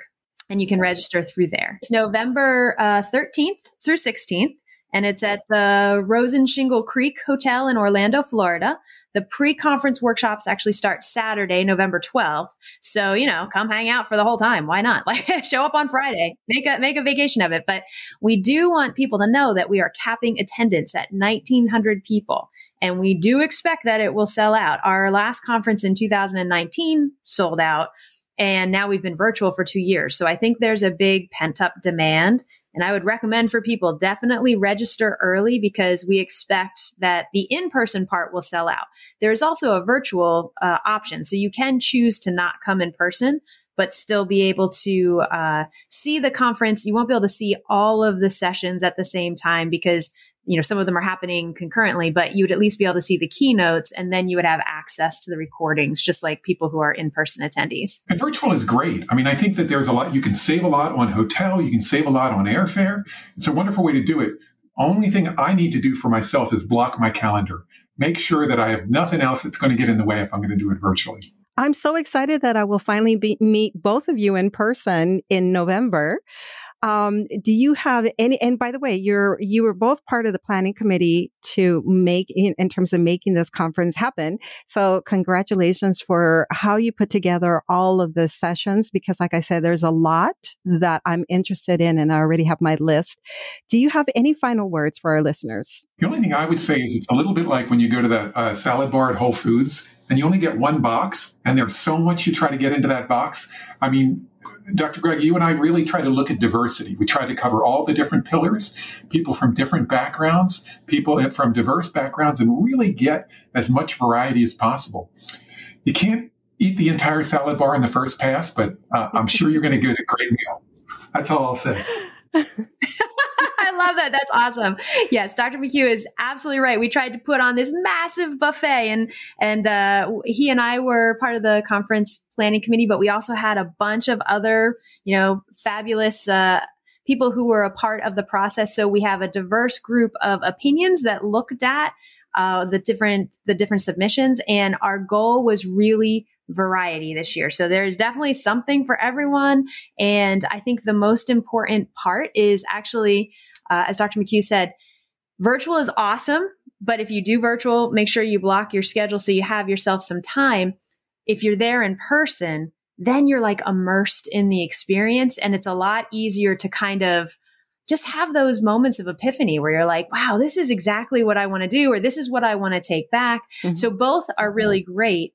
and you can register through there. It's November uh, 13th through 16th and it's at the Rosen Shingle Creek Hotel in Orlando, Florida. The pre-conference workshops actually start Saturday, November 12th. So, you know, come hang out for the whole time. Why not? Like show up on Friday, make a, make a vacation of it. But we do want people to know that we are capping attendance at 1900 people. And we do expect that it will sell out. Our last conference in 2019 sold out. And now we've been virtual for two years. So I think there's a big pent up demand and I would recommend for people definitely register early because we expect that the in-person part will sell out. There's also a virtual uh, option. So you can choose to not come in person, but still be able to uh, see the conference. You won't be able to see all of the sessions at the same time because you know, some of them are happening concurrently, but you would at least be able to see the keynotes and then you would have access to the recordings, just like people who are in person attendees. And virtual is great. I mean, I think that there's a lot, you can save a lot on hotel, you can save a lot on airfare. It's a wonderful way to do it. Only thing I need to do for myself is block my calendar, make sure that I have nothing else that's going to get in the way if I'm going to do it virtually. I'm so excited that I will finally be, meet both of you in person in November. Um, do you have any? And by the way, you're you were both part of the planning committee to make in, in terms of making this conference happen. So congratulations for how you put together all of the sessions. Because, like I said, there's a lot that I'm interested in, and I already have my list. Do you have any final words for our listeners? The only thing I would say is it's a little bit like when you go to that uh, salad bar at Whole Foods and you only get one box, and there's so much you try to get into that box. I mean, Dr. Grega, you and I really try to look at diversity. We try to cover all the different pillars, people from different backgrounds, people from diverse backgrounds, and really get as much variety as possible. You can't eat the entire salad bar in the first pass, but uh, I'm sure you're going to get a great meal. That's all I'll say. love that. That's awesome. Yes, Dr. McHugh is absolutely right. We tried to put on this massive buffet and, and, uh, he and I were part of the conference planning committee, but we also had a bunch of other, you know, fabulous, uh, people who were a part of the process. So we have a diverse group of opinions that looked at uh, the different the different submissions, and our goal was really variety this year. So there's definitely something for everyone. And I think the most important part is actually uh, as Dr. McHugh said, virtual is awesome, but if you do virtual, make sure you block your schedule so you have yourself some time. If you're there in person, then you're like immersed in the experience and it's a lot easier to kind of just have those moments of epiphany where you're like, wow, this is exactly what I want to do, or this is what I want to take back. Mm-hmm. So both are really great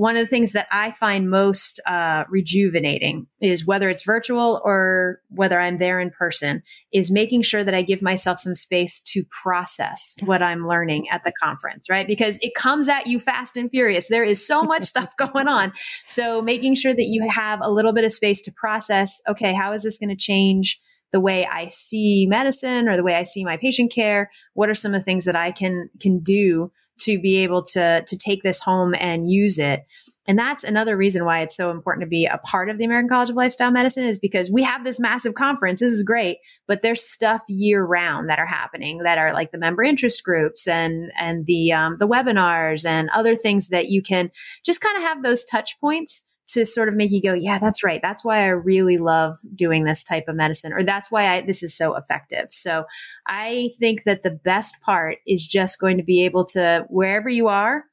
one of the things that I find most uh, rejuvenating is whether it's virtual or whether I'm there in person, is making sure that I give myself some space to process what I'm learning at the conference, right? Because it comes at you fast and furious. There is so much stuff going on. So making sure that you have a little bit of space to process, okay, how is this going to change? The way I see medicine or the way I see my patient care? What are some of the things that I can can do to be able to to take this home and use it. And that's another reason why it's so important to be a part of the American College of Lifestyle Medicine is because we have this massive conference. This is great, but there's stuff year round that are happening that are like the member interest groups and and the um, the webinars and other things that you can just kind of have those touch points to sort of make you go, yeah, that's right. That's why I really love doing this type of medicine, or that's why I, this is so effective. So I think that the best part is just going to be able to, wherever you are,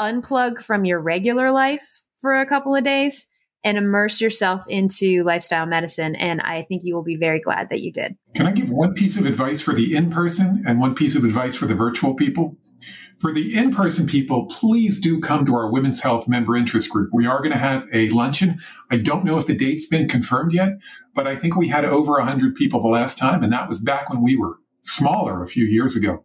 unplug from your regular life for a couple of days and immerse yourself into lifestyle medicine. And I think you will be very glad that you did. Can I give one piece of advice for the in person and one piece of advice for the virtual people? For the in person people, please do come to our Women's Health member interest group. We are going to have a luncheon. I don't know if the date's been confirmed yet, but I think we had over 100 people the last time, and that was back when we were smaller a few years ago.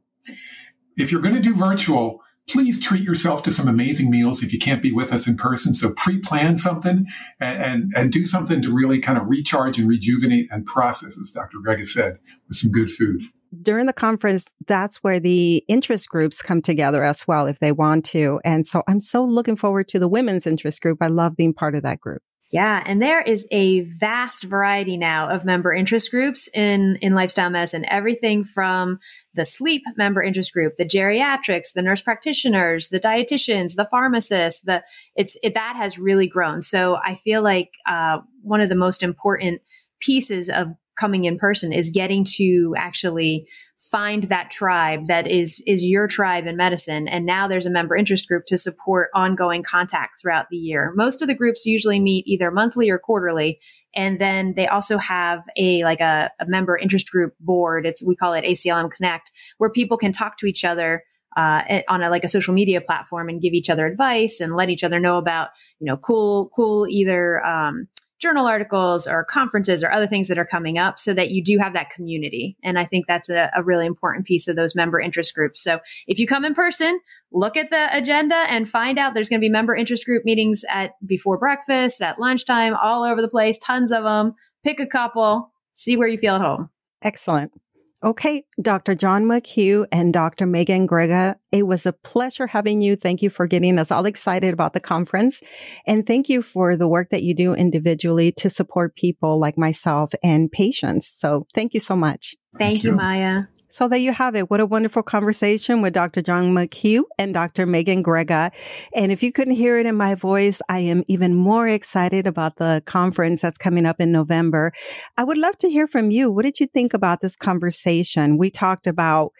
If you're going to do virtual, please treat yourself to some amazing meals if you can't be with us in person. So pre-plan something and, and, and, do something to really kind of recharge and rejuvenate and process, as Dr. Grega has said, with some good food. During the conference, that's where the interest groups come together as well, if they want to. And so I'm so looking forward to the women's interest group. I love being part of that group. Yeah, and there is a vast variety now of member interest groups in in lifestyle medicine. Everything from the sleep member interest group, the geriatrics, the nurse practitioners, the dietitians, the pharmacists. The it's it, that has really grown. So I feel like uh, one of the most important pieces of coming in person is getting to actually find that tribe that is is your tribe in medicine. And now there's a member interest group to support ongoing contact throughout the year. Most of the groups usually meet either monthly or quarterly. And then they also have a like a, a member interest group board. It's we call it aclm connect where people can talk to each other uh, on a like a social media platform and give each other advice and let each other know about you know cool cool either um, journal articles or conferences or other things that are coming up so that you do have that community. And I think that's a, a, really important piece of those member interest groups. So if you come in person, look at the agenda and find out there's going to be member interest group meetings at before breakfast, at lunchtime, all over the place, tons of them. Pick a couple, see where you feel at home. Excellent. Okay, Dr. John McHugh and Dr. Meagan Grega, it was a pleasure having you. Thank you for getting us all excited about the conference. And thank you for the work that you do individually to support people like myself and patients. So thank you so much. Thank, thank you, Maya. So there you have it. What a wonderful conversation with Dr. John McHugh and Dr. Meagan Grega. And if you couldn't hear it in my voice, I am even more excited about the conference that's coming up in November. I would love to hear from you. What did you think about this conversation? We talked about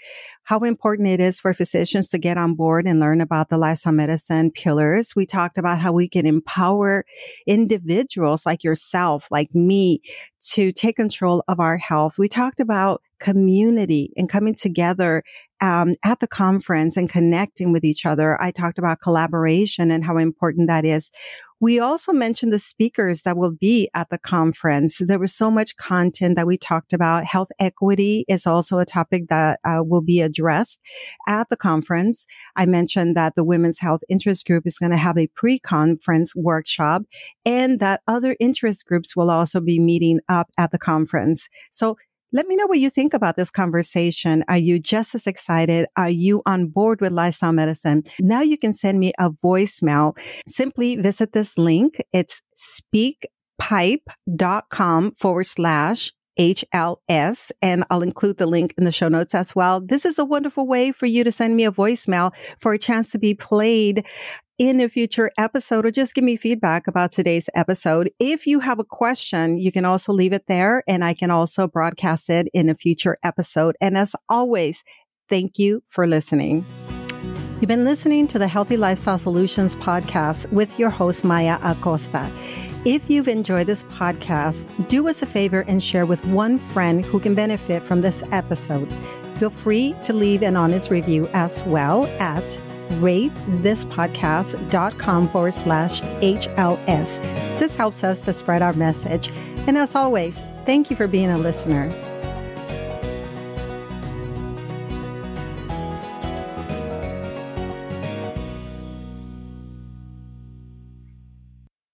how important it is for physicians to get on board and learn about the lifestyle medicine pillars. We talked about how we can empower individuals like yourself, like me, to take control of our health. We talked about community and coming together um, at the conference and connecting with each other. I talked about collaboration and how important that is. We also mentioned the speakers that will be at the conference. There was so much content that we talked about. Health equity is also a topic that uh, will be addressed at the conference. I mentioned that the Women's Health Interest Group is going to have a pre-conference workshop and that other interest groups will also be meeting up at the conference. So let me know what you think about this conversation. Are you just as excited? Are you on board with lifestyle medicine? Now you can send me a voicemail. Simply visit this link. It's speakpipe.com forward slash HLS, and I'll include the link in the show notes as well. This is a wonderful way for you to send me a voicemail for a chance to be played in a future episode or just give me feedback about today's episode. If you have a question, you can also leave it there and I can also broadcast it in a future episode. And as always, thank you for listening. You've been listening to the Healthy Lifestyle Solutions podcast with your host, Maya Acosta. If you've enjoyed this podcast, do us a favor and share with one friend who can benefit from this episode. Feel free to leave an honest review as well at ratethispodcast.com forward slash HLS. This helps us to spread our message. And as always, thank you for being a listener.